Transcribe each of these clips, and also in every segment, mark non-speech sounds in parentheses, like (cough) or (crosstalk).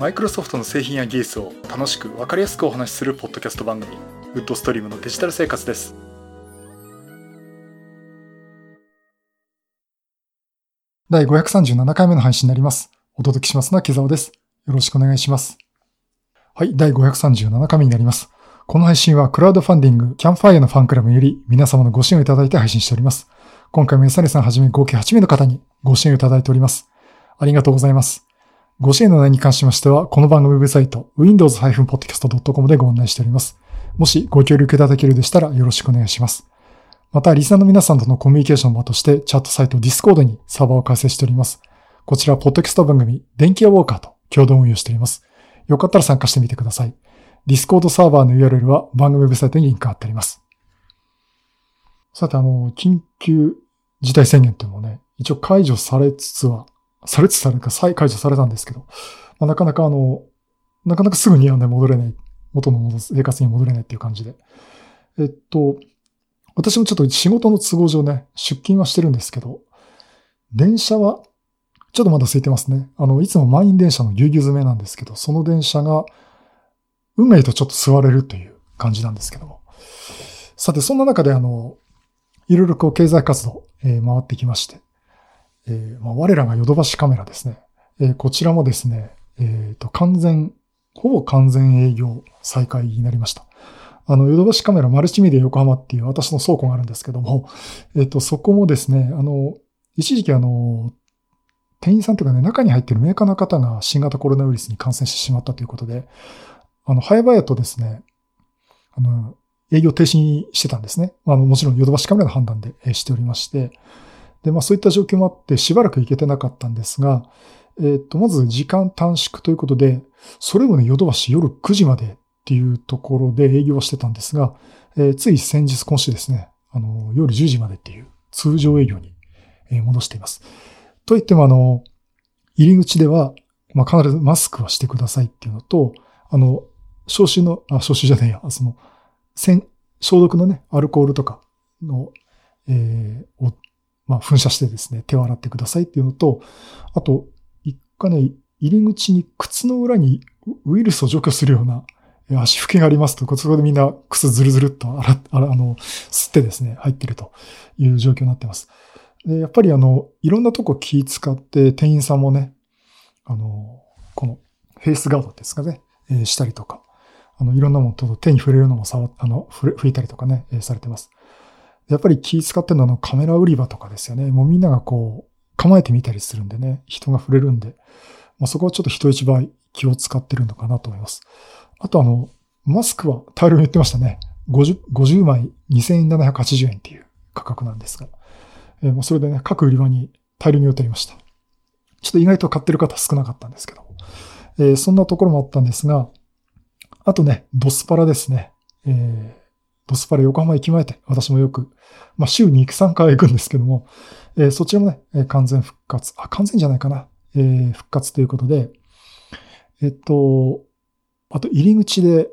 マイクロソフトの製品や技術を楽しく分かりやすくお話しするポッドキャスト番組ウッドストリームのデジタル生活です第537回目の配信になります。お届けしますのは木沢です。よろしくお願いします。はい、第537回目になります。この配信はクラウドファンディングキャンファイアのファンクラブより皆様のご支援をいただいて配信しております。今回もエサネさんはじめ合計8名の方にご支援をいただいております。ありがとうございます。ご支援の内容に関しましては、この番組ウェブサイト、windows-podcast.com でご案内しております。もしご協力いただけるでしたらよろしくお願いします。また、リスナーの皆さんとのコミュニケーションの場として、チャットサイト Discord にサーバーを開設しております。こちら、ポッドキャスト番組、電気屋ウォーカーと共同運用しております。よかったら参加してみてください。Discord サーバーの URL は番組ウェブサイトにリンクが貼ってあります。さて、あの、緊急事態宣言っていうのもね、一応解除されつつは、されつつされるか、再解除されたんですけど、まあ、なかなかあの、なかなかすぐにはね、戻れない、元の生活に戻れないっていう感じで。えっと、私もちょっと仕事の都合上ね、出勤はしてるんですけど、電車は、ちょっとまだ空いてますね。あの、いつも満員電車のぎゅうぎゅう詰めなんですけど、その電車が、運命とちょっと座れるという感じなんですけども。さて、そんな中であの、いろいろこう経済活動、えー、回ってきまして、えーまあ、我らがヨドバシカメラですね。えー、こちらもですね、えっ、と、完全、ほぼ完全営業再開になりました。あの、ヨドバシカメラマルチメディア横浜っていう私の倉庫があるんですけども、えっ、と、そこもですね、あの、一時期あの、店員さんというかね、中に入ってるメーカーの方が新型コロナウイルスに感染してしまったということで、あの、早々とですね、あの、営業停止にしてたんですね。あの、もちろんヨドバシカメラの判断でしておりまして、で、まあそういった状況もあってしばらく行けてなかったんですが、えっ、と、まず時間短縮ということで、それをね、ヨドバシ夜9時までっていうところで営業してたんですが、えー、つい先日今週ですね、あの、夜10時までっていう通常営業に戻しています。と言ってもあの、入り口では、まあ、必ずマスクはしてくださいっていうのと、あの、消臭の、あ、消臭じゃないや、その、消毒のね、アルコールとかの、えー、を、まあ、噴射してですね、手を洗ってくださいっていうのと、あと、一回ね、入り口に靴の裏にウイルスを除去するような足拭きがありますと、そこでみんな靴ずるずるっと洗っ、あの、吸ってですね、入ってるという状況になってます。で、やっぱりあの、いろんなとこ気使って店員さんもね、あの、このフェイスガードですかね、えー、したりとか、あの、いろんなものと手に触れるのも触あの、拭いたりとかね、えー、されてます。やっぱり気使ってるのはカメラ売り場とかですよね。もうみんながこう、構えてみたりするんでね、人が触れるんで、まあ、そこはちょっと人一倍気を使ってるのかなと思います。あとあの、マスクは大量に言ってましたね。50, 50枚2780円っていう価格なんですが。えー、もうそれでね、各売り場に大量に売ってありました。ちょっと意外と買ってる方少なかったんですけど。えー、そんなところもあったんですが、あとね、ドスパラですね。えー、ドスパラ横浜駅前で私もよく、まあ週に3回行くんですけども、えー、そちらもねえ、完全復活、あ、完全じゃないかな。えー、復活ということで、えっと、あと入り口で、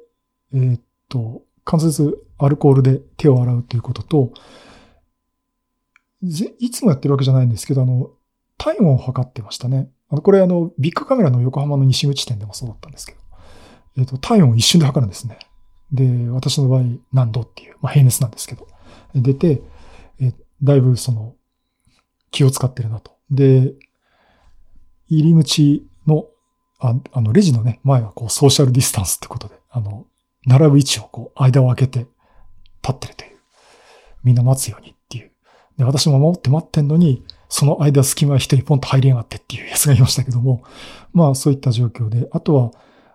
え、っと、関節アルコールで手を洗うということと、いつもやってるわけじゃないんですけど、あの、体温を測ってましたね。あの、これあの、ビッグカメラの横浜の西口店でもそうだったんですけど、えっと、体温を一瞬で測るんですね。で、私の場合何度っていう、まあ平熱なんですけど、出て、えだいぶその、気を使ってるなと。で、入り口の、ああの、レジのね、前はこう、ソーシャルディスタンスってことで、あの、並ぶ位置をこう、間を空けて立ってるという。みんな待つようにっていう。で、私も守って待ってんのに、その間隙間一人ポンと入りやがってっていう (laughs) やつがいましたけども、まあそういった状況で、あとは、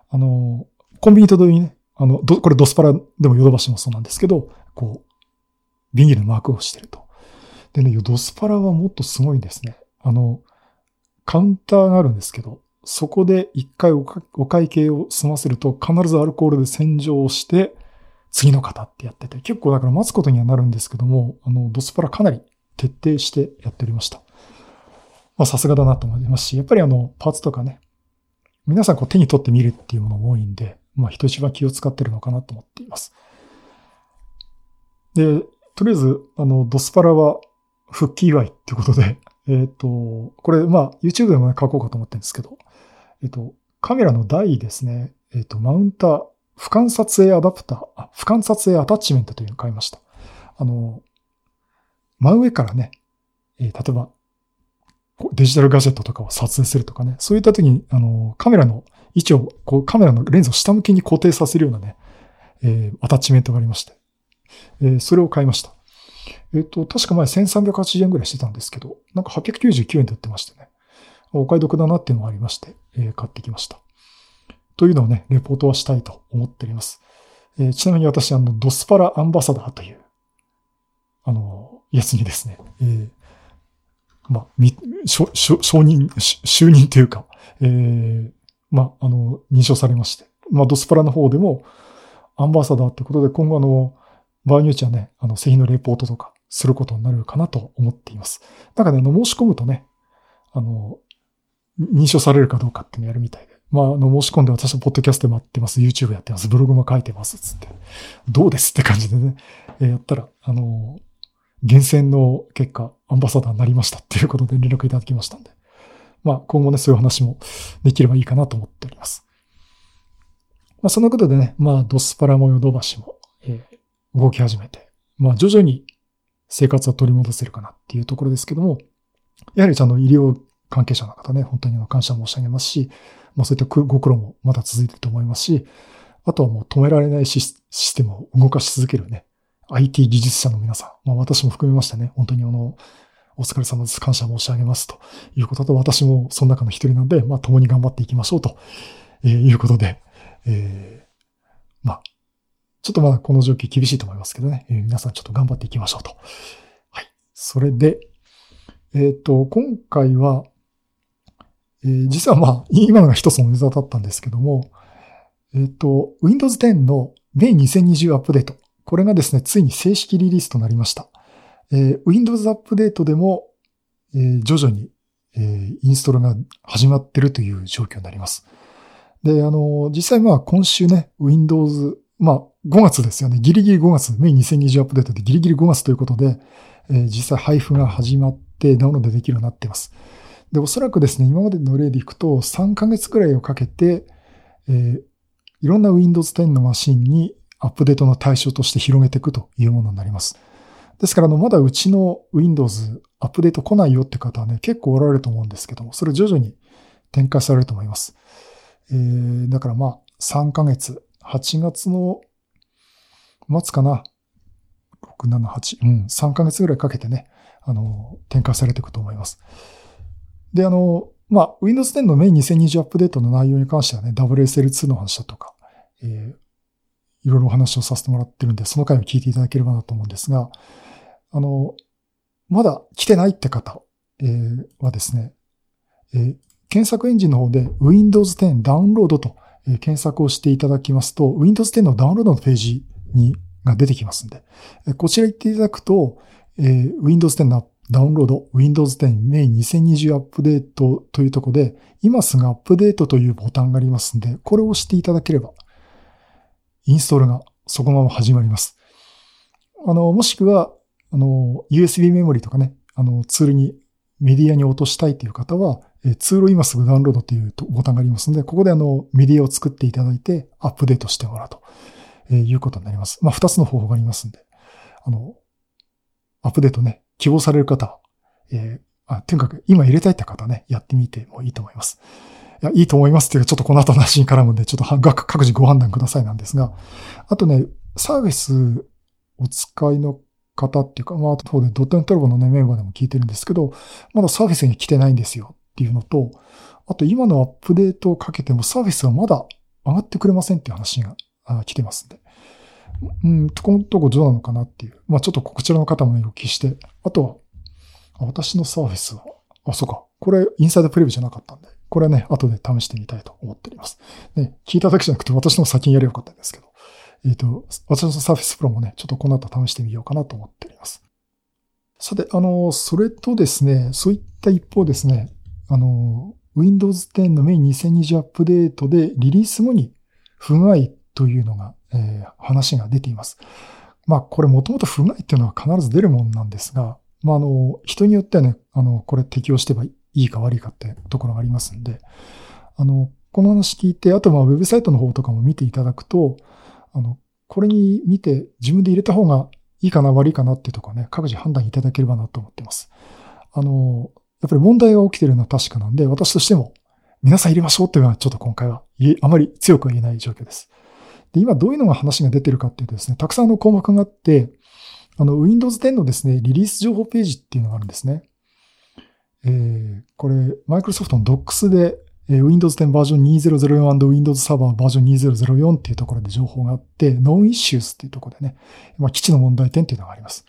あの、コンビニと同様にね、あの、これドスパラでもヨドバシもそうなんですけど、こう、ビニールのマークをしてると。でね、ドスパラはもっとすごいですね。あの、カウンターがあるんですけど、そこで一回お会計を済ませると必ずアルコールで洗浄をして次の方ってやってて、結構だから待つことにはなるんですけども、あの、ドスパラかなり徹底してやっておりました。まあさすがだなと思いますし、やっぱりあの、パーツとかね、皆さんこう手に取ってみるっていうものも多いんで、まあ人一番気を使ってるのかなと思っています。で、とりあえず、あの、ドスパラは復帰祝いってことで、(laughs) えっ、ー、と、これ、まあ、YouTube でもね、書こうかと思ってるんですけど、えっ、ー、と、カメラの台ですね、えっ、と、マウンター、俯瞰撮影アダプター、あ、俯瞰撮影アタッチメントというのを買いました。あの、真上からね、えー、例えば、デジタルガジェットとかを撮影するとかね、そういった時に、あの、カメラの位置を、こう、カメラのレンズを下向きに固定させるようなね、えー、アタッチメントがありまして、えー、それを買いました。えっ、ー、と、確か前1380円ぐらいしてたんですけど、なんか899円で売ってましてね、お買い得だなっていうのがありまして、えー、買ってきました。というのをね、レポートはしたいと思っております。えー、ちなみに私、あの、ドスパラアンバサダーという、あの、やつにですね、えー、まあ、み、しょ、しょ承認、就任というか、えー、まあ、あの、認証されまして、まあ、ドスパラの方でも、アンバサダーってことで、今後あの、場合によってはね、あの、製品のレポートとかすることになるかなと思っています。だかね、あの、申し込むとね、あの、認証されるかどうかっていうのやるみたいで。まあ、あの、申し込んで私はポッドキャストもやってます、YouTube やってます、ブログも書いてます、つって。どうですって感じでね、えー、やったら、あの、厳選の結果、アンバサダーになりましたっていうことで連絡いただきましたんで。まあ、今後ね、そういう話もできればいいかなと思っております。まあ、そのことでね、まあ、ドスパラ模様伸ばしも、えー、動き始めて、まあ、徐々に生活は取り戻せるかなっていうところですけども、やはりちゃんと医療関係者の方ね、本当に感謝申し上げますし、まあ、そういったご苦労もまだ続いてると思いますし、あとはもう止められないシステムを動かし続けるね、IT 技術者の皆さん、まあ、私も含めましてね、本当にあの、お疲れ様です。感謝申し上げますということと、私もその中の一人なんで、まあ、共に頑張っていきましょうと、いうことで、えー、まあ、ちょっとまだこの状況厳しいと思いますけどね、えー、皆さんちょっと頑張っていきましょうと。はい。それで、えっ、ー、と、今回は、えー、実はまあ、今のが一つのネタだったんですけども、えっ、と、Windows 10の May 2020アップデート。これがですね、ついに正式リリースとなりました。えー、Windows アップデートでも、えー、徐々に、えー、インストールが始まってるという状況になります。で、あの、実際まあ今週ね、Windows、まあ5月ですよね。ギリギリ5月、メイン2020アップデートでギリギリ5月ということで、えー、実際配布が始まってダウンロードできるようになっています。で、おそらくですね、今までの例でいくと3ヶ月くらいをかけて、えー、いろんな Windows 10のマシンにアップデートの対象として広げていくというものになります。ですから、あの、まだうちの Windows アップデート来ないよって方はね、結構おられると思うんですけども、それ徐々に展開されると思います。えー、だからまあ、3ヶ月、8月の末かな、6、7、8、うん、3ヶ月ぐらいかけてね、あの、展開されていくと思います。で、あの、まあ、Windows 10のメイン2020アップデートの内容に関してはね、WSL2 の話だとか、えー、いろいろお話をさせてもらってるんで、その回を聞いていただければなと思うんですが、あの、まだ来てないって方、えー、はですね、え、検索エンジンの方で Windows 10ダウンロードと、え検索をしていただきますと、Windows 10のダウンロードのページにが出てきますんで、こちら行っていただくと、え、Windows 10のダウンロード、Windows 10 May 2020アップデートというところで、今すぐアップデートというボタンがありますんで、これを押していただければ、インストールがそこのまま始まります。あの、もしくは、あの、USB メモリとかね、あの、ツールに、メディアに落としたいという方は、ツールを今すぐダウンロードというボタンがありますので、ここであの、メディアを作っていただいて、アップデートしてもらうと、えいうことになります。まあ、二つの方法がありますんで、あの、アップデートね、希望される方、えー、あ、とにかく今入れたいって方ね、やってみてもいいと思います。いや、いいと思いますっていうか、ちょっとこの後の話に絡むんで、ちょっと各自ご判断くださいなんですが、あとね、サービスお使いの方っていうか、まあ、当でドットネットラボのね、メンバーでも聞いてるんですけど、まだサービスに来てないんですよっていうのと、あと今のアップデートをかけてもサービスはまだ上がってくれませんっていう話が来てますんで。うん、このとこどうなのかなっていう。まあちょっとこちらの方もね、お聞きして。あとは、私のサービスは、あ、そうか。これ、インサイドプレビューじゃなかったんで。これはね、後で試してみたいと思っております。ね、聞いただけじゃなくて私の先にやればよかったんですけど。えっ、ー、と、私のサーフィスプロもね、ちょっとこの後試してみようかなと思っております。さて、あの、それとですね、そういった一方ですね、あの、Windows 10のメイン2020アップデートでリリース後に不具合というのが、えー、話が出ています。まあ、これもともと不具合っていうのは必ず出るもんなんですが、まあ、あの、人によってはね、あの、これ適用してばいいか悪いかってところがありますんで、あの、この話聞いて、あとまあウェブサイトの方とかも見ていただくと、あの、これに見て自分で入れた方がいいかな悪いかなっていうところね、各自判断いただければなと思ってます。あの、やっぱり問題が起きてるのは確かなんで、私としても皆さん入れましょうっていうのはちょっと今回はあまり強くは言えない状況です。で、今どういうのが話が出てるかっていうとですね、たくさんの項目があって、あの、Windows 10のですね、リリース情報ページっていうのがあるんですね。えー、これ、Microsoft の Docs で、えー、Windows 10バージョン 2004& Windows Server バージョン2004っていうところで情報があって、Non-Issues っていうところでね、まあ、基地の問題点っていうのがあります。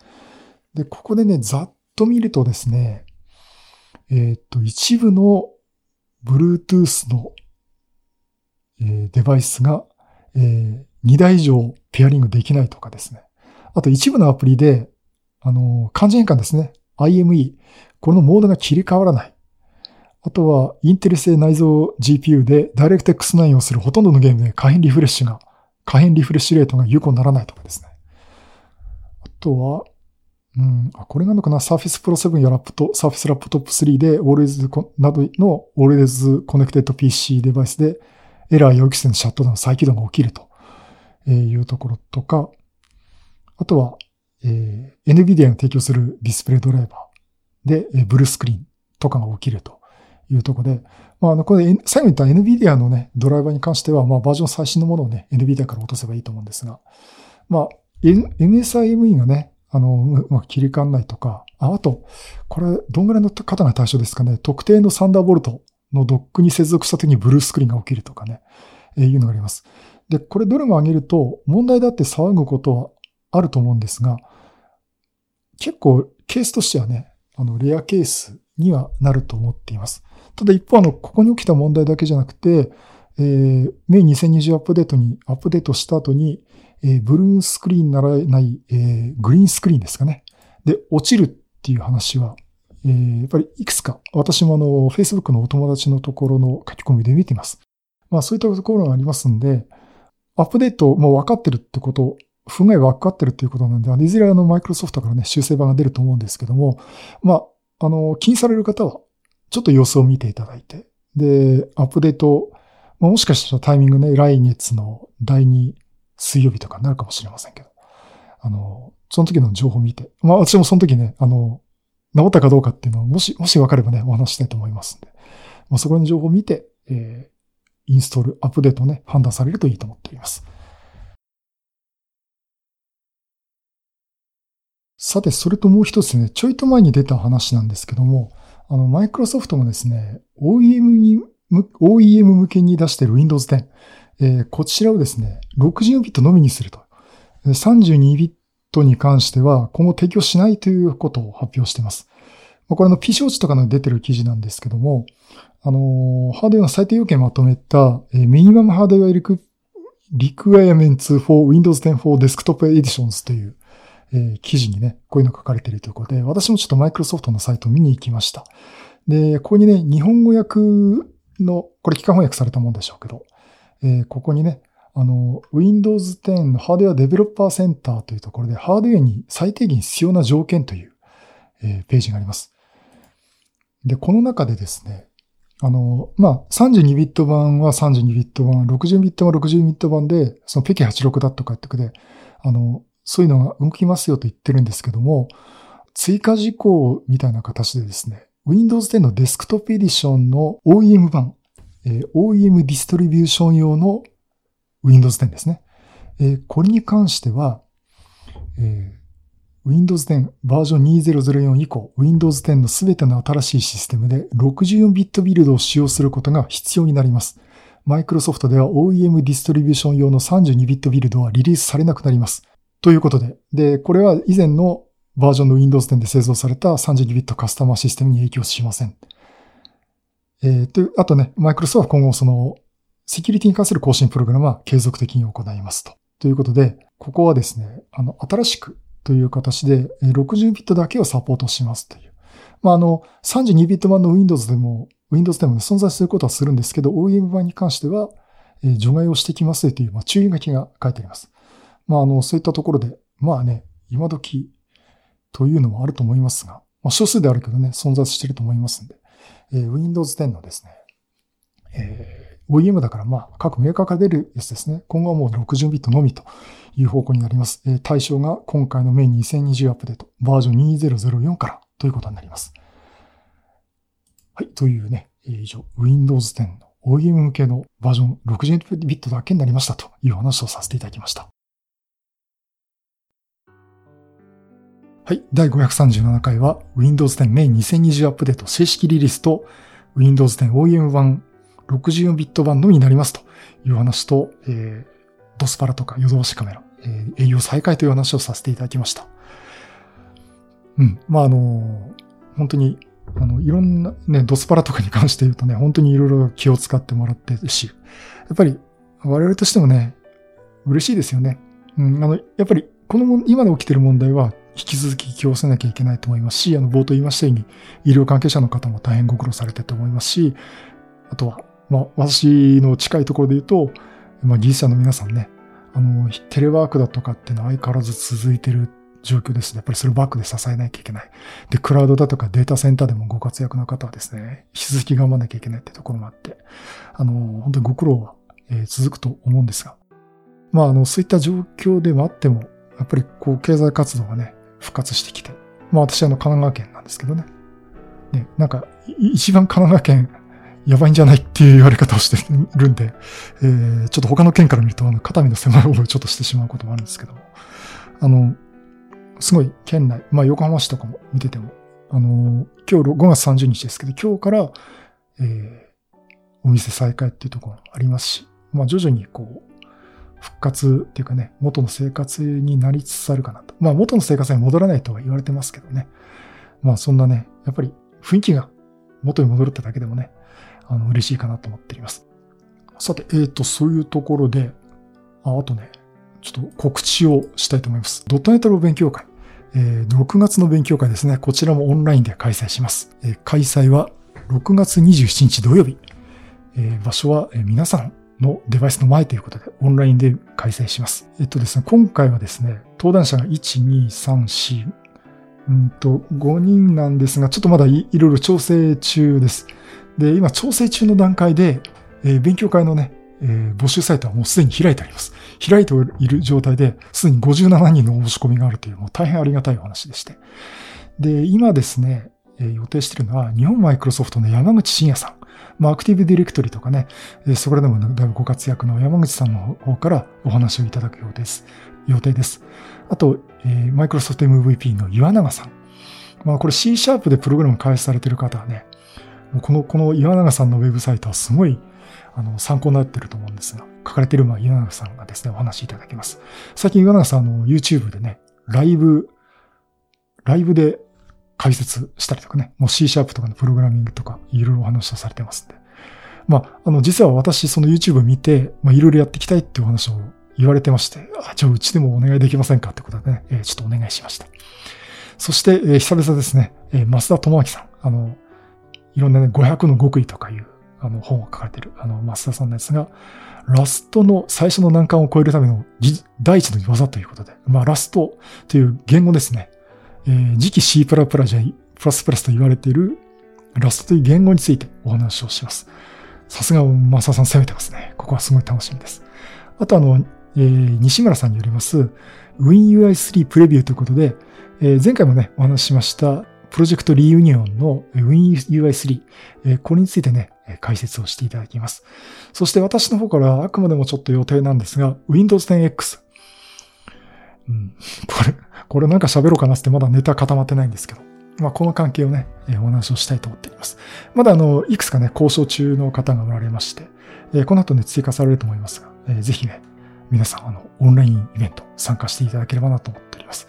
で、ここでね、ざっと見るとですね、えー、っと、一部の Bluetooth の、えー、デバイスが、えー、2台以上ペアリングできないとかですね。あと一部のアプリで、あの、漢字変換ですね。IME。このモードが切り替わらない。あとは、インテル製内蔵 GPU で DirectX 9をするほとんどのゲームで可変リフレッシュが、可変リフレッシュレートが有効にならないとかですね。あとは、うん、あ、これなのかな ?Surface Pro 7やラップと Surface Laptop 3で Always などの Always Connected PC デバイスでエラー予期せぬシャットダウン再起動が起きるというところとか、あとは、えー、NVIDIA が提供するディスプレイドライバーで、えー、ブルースクリーンとかが起きるというところで、まあ、あの、これ、最後に言った NVIDIA のね、ドライバーに関しては、まあ、バージョン最新のものをね、NVIDIA から落とせばいいと思うんですが、まあ、NSIME がね、あの、まあ、切り替わんないとか、ああと、これ、どんぐらいの方が対象ですかね、特定のサンダーボルトのドックに接続した時にブルースクリーンが起きるとかね、えー、いうのがあります。で、これどれも上げると、問題だって騒ぐことはあると思うんですが、結構ケースとしてはね、あの、レアケースにはなると思っています。ただ一方、あの、ここに起きた問題だけじゃなくて、えー、メイン2020アップデートに、アップデートした後に、えー、ブルーンスクリーンならない、えー、グリーンスクリーンですかね。で、落ちるっていう話は、えー、やっぱりいくつか、私もあの、Facebook のお友達のところの書き込みで見ています。まあそういったところがありますんで、アップデートも分かってるってこと不具合分かってるっていうことなんで、いずれあの、マイクロソフトからね、修正版が出ると思うんですけども、まあ、あの、気にされる方は、ちょっと様子を見ていただいて、で、アップデート、まあ、もしかしたらタイミングね、来月の第2水曜日とかになるかもしれませんけど、あの、その時の情報を見て、まあ私もその時ね、あの、治ったかどうかっていうのを、もし、もし分かればね、お話したいと思いますんで、まあ、そこの情報を見て、えー、インストール、アップデートをね、判断されるといいと思っております。さて、それともう一つね、ちょいと前に出た話なんですけども、あの、マイクロソフトもですね、OEM に、OEM 向けに出している Windows 10、えー、こちらをですね、64ビットのみにすると。32ビットに関しては今後提供しないということを発表しています。これの PC 落ちとかの出てる記事なんですけども、あの、ハードウェアの最低要件をまとめた、えー、ミニマムハードウェアリク、リクエアメンツ for Windows 10 for Desktop Editions という、え、記事にね、こういうの書かれているということで、私もちょっとマイクロソフトのサイトを見に行きました。で、ここにね、日本語訳の、これ機関翻訳されたもんでしょうけど、え、ここにね、あの、Windows 10のハードウェアデベロッパーセンターというところで、ハードウェアに最低限必要な条件という、え、ページがあります。で、この中でですね、あの、まあ、32ビット版は32ビット版、60ビットは60ビット版で、そのペケ86だとかってくで、あの、そういうのが動きますよと言ってるんですけども、追加事項みたいな形でですね、Windows 10のデスクトップエディションの OEM 版、え、OEM ディストリビューション用の Windows 10ですね。え、これに関しては、え、Windows 10バージョン2004以降、Windows 10のすべての新しいシステムで64ビットビルドを使用することが必要になります。マイクロソフトでは OEM ディストリビューション用の32ビットビルドはリリースされなくなります。ということで、で、これは以前のバージョンの Windows 10で製造された32ビットカスタマーシステムに影響しません。えー、と、あとね、マイクロソフトは今後その、セキュリティに関する更新プログラムは継続的に行いますと。ということで、ここはですね、あの、新しくという形で、60ビットだけをサポートしますという。まあ、あの、32ビット版の Windows でも、Windows でも、ね、存在することはするんですけど、OEM 版に関しては、え除外をしてきますという、まあ、注意書きが書いてあります。まあ、あの、そういったところで、まあね、今時というのもあると思いますが、まあ、少数であるけどね、存在してると思いますんで、えー、Windows 10のですね、え OEM だからまあ各メーカーから出るやつですね。今後はもう60ビットのみという方向になります。え対象が今回のメイン2020アップデート、バージョン2004からということになります。はい。というね、え以上、Windows 10の OEM 向けのバージョン60ビットだけになりましたという話をさせていただきました。はい。第537回は Windows 10 Main 2020アップデート正式リリースと Windows 10 OEM 版64ビット版のみになりますという話と、えー、ドスパラとか夜通しカメラ、えー、営業再開という話をさせていただきました。うん。まあ、あの本当に、あの、いろんなね、ドスパラとかに関して言うとね、本当にいろいろ気を使ってもらってるし、やっぱり我々としてもね、嬉しいですよね。うん、あの、やっぱりこの今で起きてる問題は引き続き気をせなきゃいけないと思いますし、あの、冒頭言いましたように、医療関係者の方も大変ご苦労されてると思いますし、あとは、まあ、私の近いところで言うと、まあ、技術者の皆さんね、あの、テレワークだとかっていうのは相変わらず続いてる状況ですね。やっぱりそれをバックで支えなきゃいけない。で、クラウドだとかデータセンターでもご活躍の方はですね、引き続き頑張らなきゃいけないってところもあって、あの、本当にご苦労は、えー、続くと思うんですが、まあ、あの、そういった状況ではあっても、やっぱりこう、経済活動がね、復活してきて。まあ私はあの神奈川県なんですけどね。ね、なんか一番神奈川県 (laughs) やばいんじゃないっていう言われ方をしてるんで、えー、ちょっと他の県から見るとあの肩身の狭い思いを (laughs) ちょっとしてしまうこともあるんですけども。あの、すごい県内、まあ横浜市とかも見てても、あの、今日5月30日ですけど、今日から、えー、お店再開っていうところもありますし、まあ徐々にこう、復活っていうかね、元の生活になりつつあるかなと。まあ元の生活に戻らないとは言われてますけどね。まあそんなね、やっぱり雰囲気が元に戻るってだけでもね、あの嬉しいかなと思っています。さて、えっ、ー、と、そういうところで、ああとね、ちょっと告知をしたいと思います。ドットネットの勉強会。えー、6月の勉強会ですね。こちらもオンラインで開催します。えー、開催は6月27日土曜日。えー、場所は、え、皆さんのデバイスの前ということで、オンラインで開催します。えっとですね、今回はですね、登壇者が1、2、3、4、うんと、5人なんですが、ちょっとまだいろいろ調整中です。で、今調整中の段階で、えー、勉強会のね、えー、募集サイトはもうすでに開いてあります。開いている状態で、すでに57人の申し込みがあるという、もう大変ありがたいお話でして。で、今ですね、えー、予定しているのは、日本マイクロソフトの山口真也さん。まあ、アクティブディレクトリとかね、そこらでもだいぶご活躍の山口さんの方からお話をいただくようです。予定です。あと、えー、マイクロソフト MVP の岩永さん。まあ、これ C シャープでプログラム開発されてる方はね、この、この岩永さんのウェブサイトはすごい、あの、参考になってると思うんですが、書かれてる、まあ、岩永さんがですね、お話しいただきます。最近岩永さん、あの、YouTube でね、ライブ、ライブで解説したりとかね、もう C シャープとかのプログラミングとかいろいろお話をされてますんで。まあ、あの、実は私その YouTube 見て、まあいろいろやっていきたいっていうお話を言われてまして、あ、じゃあうちでもお願いできませんかってことでね、えー、ちょっとお願いしました。そして、えー、久々ですね、えー、増田智明さん、あの、いろんなね、500の極意とかいう、あの、本を書かれてる、あの、増田さんのやつが、ラストの最初の難関を超えるための第一の技ということで、まあ、ラストという言語ですね。えー、次期 C++ じゃ、プラスプラスと言われているラストという言語についてお話をします。さすがマサさん攻めてますね。ここはすごい楽しみです。あとあの、えー、西村さんによります WinUI3 プレビューということで、えー、前回もね、お話ししましたプロジェクトリユニオンの WinUI3、えー、これについてね、解説をしていただきます。そして私の方からあくまでもちょっと予定なんですが、Windows 10X。うん、これ、これなんか喋ろうかなってまだネタ固まってないんですけど。まあ、この関係をね、お話をしたいと思っています。まだあの、いくつかね、交渉中の方がおられまして、えこの後ね、追加されると思いますが、えぜひね、皆さん、あの、オンラインイベント参加していただければなと思っております。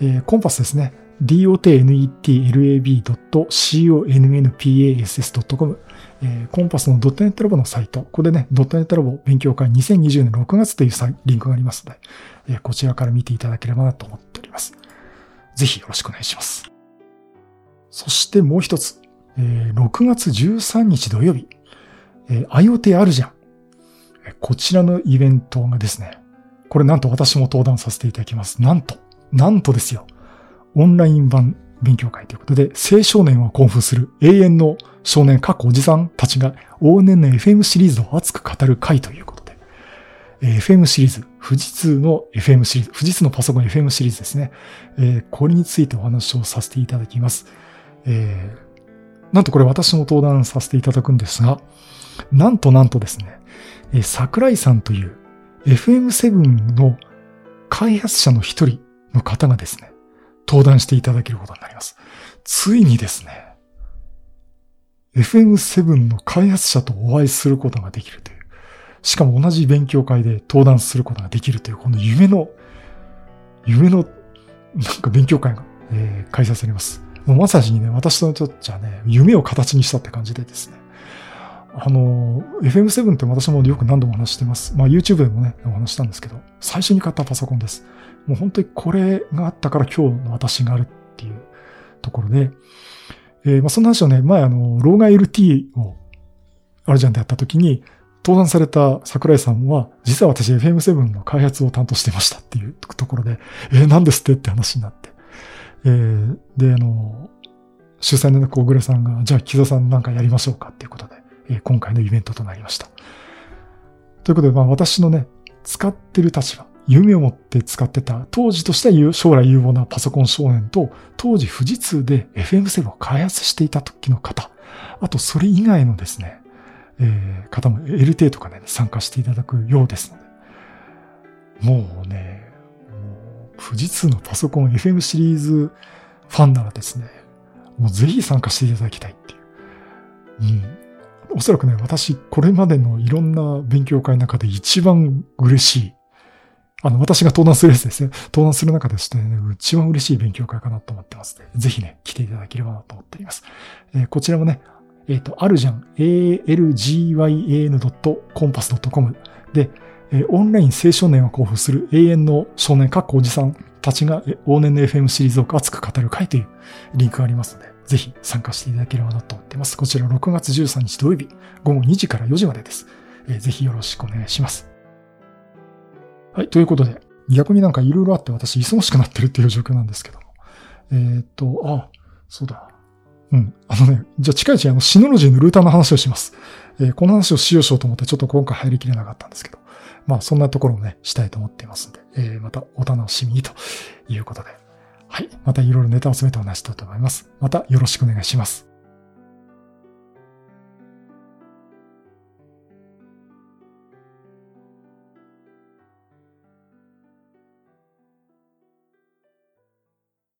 えコンパスですね、dotnetlab.connpass.com えコンパスのドットネットラボのサイト、ここでね、ドットネットラボ勉強会2020年6月というリンクがありますので、えこちらから見ていただければなと思っております。ぜひよろしくお願いします。そしてもう一つ、えー、6月13日土曜日、えー、IoT あるじゃん。こちらのイベントがですね、これなんと私も登壇させていただきます。なんと、なんとですよ。オンライン版勉強会ということで、青少年を興奮する永遠の少年、各おじさんたちが往年の FM シリーズを熱く語る会ということで、えー FM シリーズ、富士通の FM シリーズ、富士通のパソコン FM シリーズですね。えーこれについてお話をさせていただきます。えーなんとこれ私も登壇させていただくんですが、なんとなんとですね、えー桜井さんという FM7 の開発者の一人の方がですね、登壇していただけることになります。ついにですね、FM7 の開発者とお会いすることができるという。しかも同じ勉強会で登壇することができるという、この夢の、夢の、なんか勉強会が、えー開催されます。もうまさにね、私にとっちゃね、夢を形にしたって感じでですね。あの、FM7 って私もよく何度も話してます。まあ YouTube でもね、お話したんですけど、最初に買ったパソコンです。もう本当にこれがあったから今日の私があるっていうところで、えーまあその話をね、前あの、老害 LT を、あるじゃんでやった時に、登壇された桜井さんは、実は私 FM7 の開発を担当してましたっていうところで、えー、何ですってって話になって。えーで、あの、主催の小暮さんが、じゃあ木座さんなんかやりましょうかっていうことで、え今回のイベントとなりました。ということで、まあ私のね、使ってる立場、夢を持って使ってた、当時としては将来有望なパソコン少年と、当時富士通で FM7 を開発していた時の方、あとそれ以外のですね、えー方も LT とかね、参加していただくようですので、もうね、もう富士通のパソコン FM シリーズファンならですね、もうぜひ参加していただきたいっていう。うん。おそらくね、私、これまでのいろんな勉強会の中で一番嬉しい。あの、私が登壇するやつですね。登壇する中でしてね、一番嬉しい勉強会かなと思ってます、ぜひね、来ていただければなと思っております。えーこちらもね、えっ、と、あるじゃん、algyan.compass.com で、えオンライン青少年を興奮する永遠の少年、かっこおじさんたちが往年の FM シリーズを熱く語る会というリンクがありますので、ぜひ参加していただければなと思っています。こちら6月13日土曜日、午後2時から4時までです。えーぜひよろしくお願いします。はい、ということで、逆になんかいろいろあって私忙しくなってるっていう状況なんですけども。えーっと、あ、そうだ。うん。あのね、じゃあ近いうちにあのシノロジーのルーターの話をします。えーこの話をしようしようと思ってちょっと今回入りきれなかったんですけど。まあそんなところをね、したいと思っていますんで、えーまたお楽しみにということで。はい。またいろいろネタを詰めてお話したいと思います。またよろしくお願いします。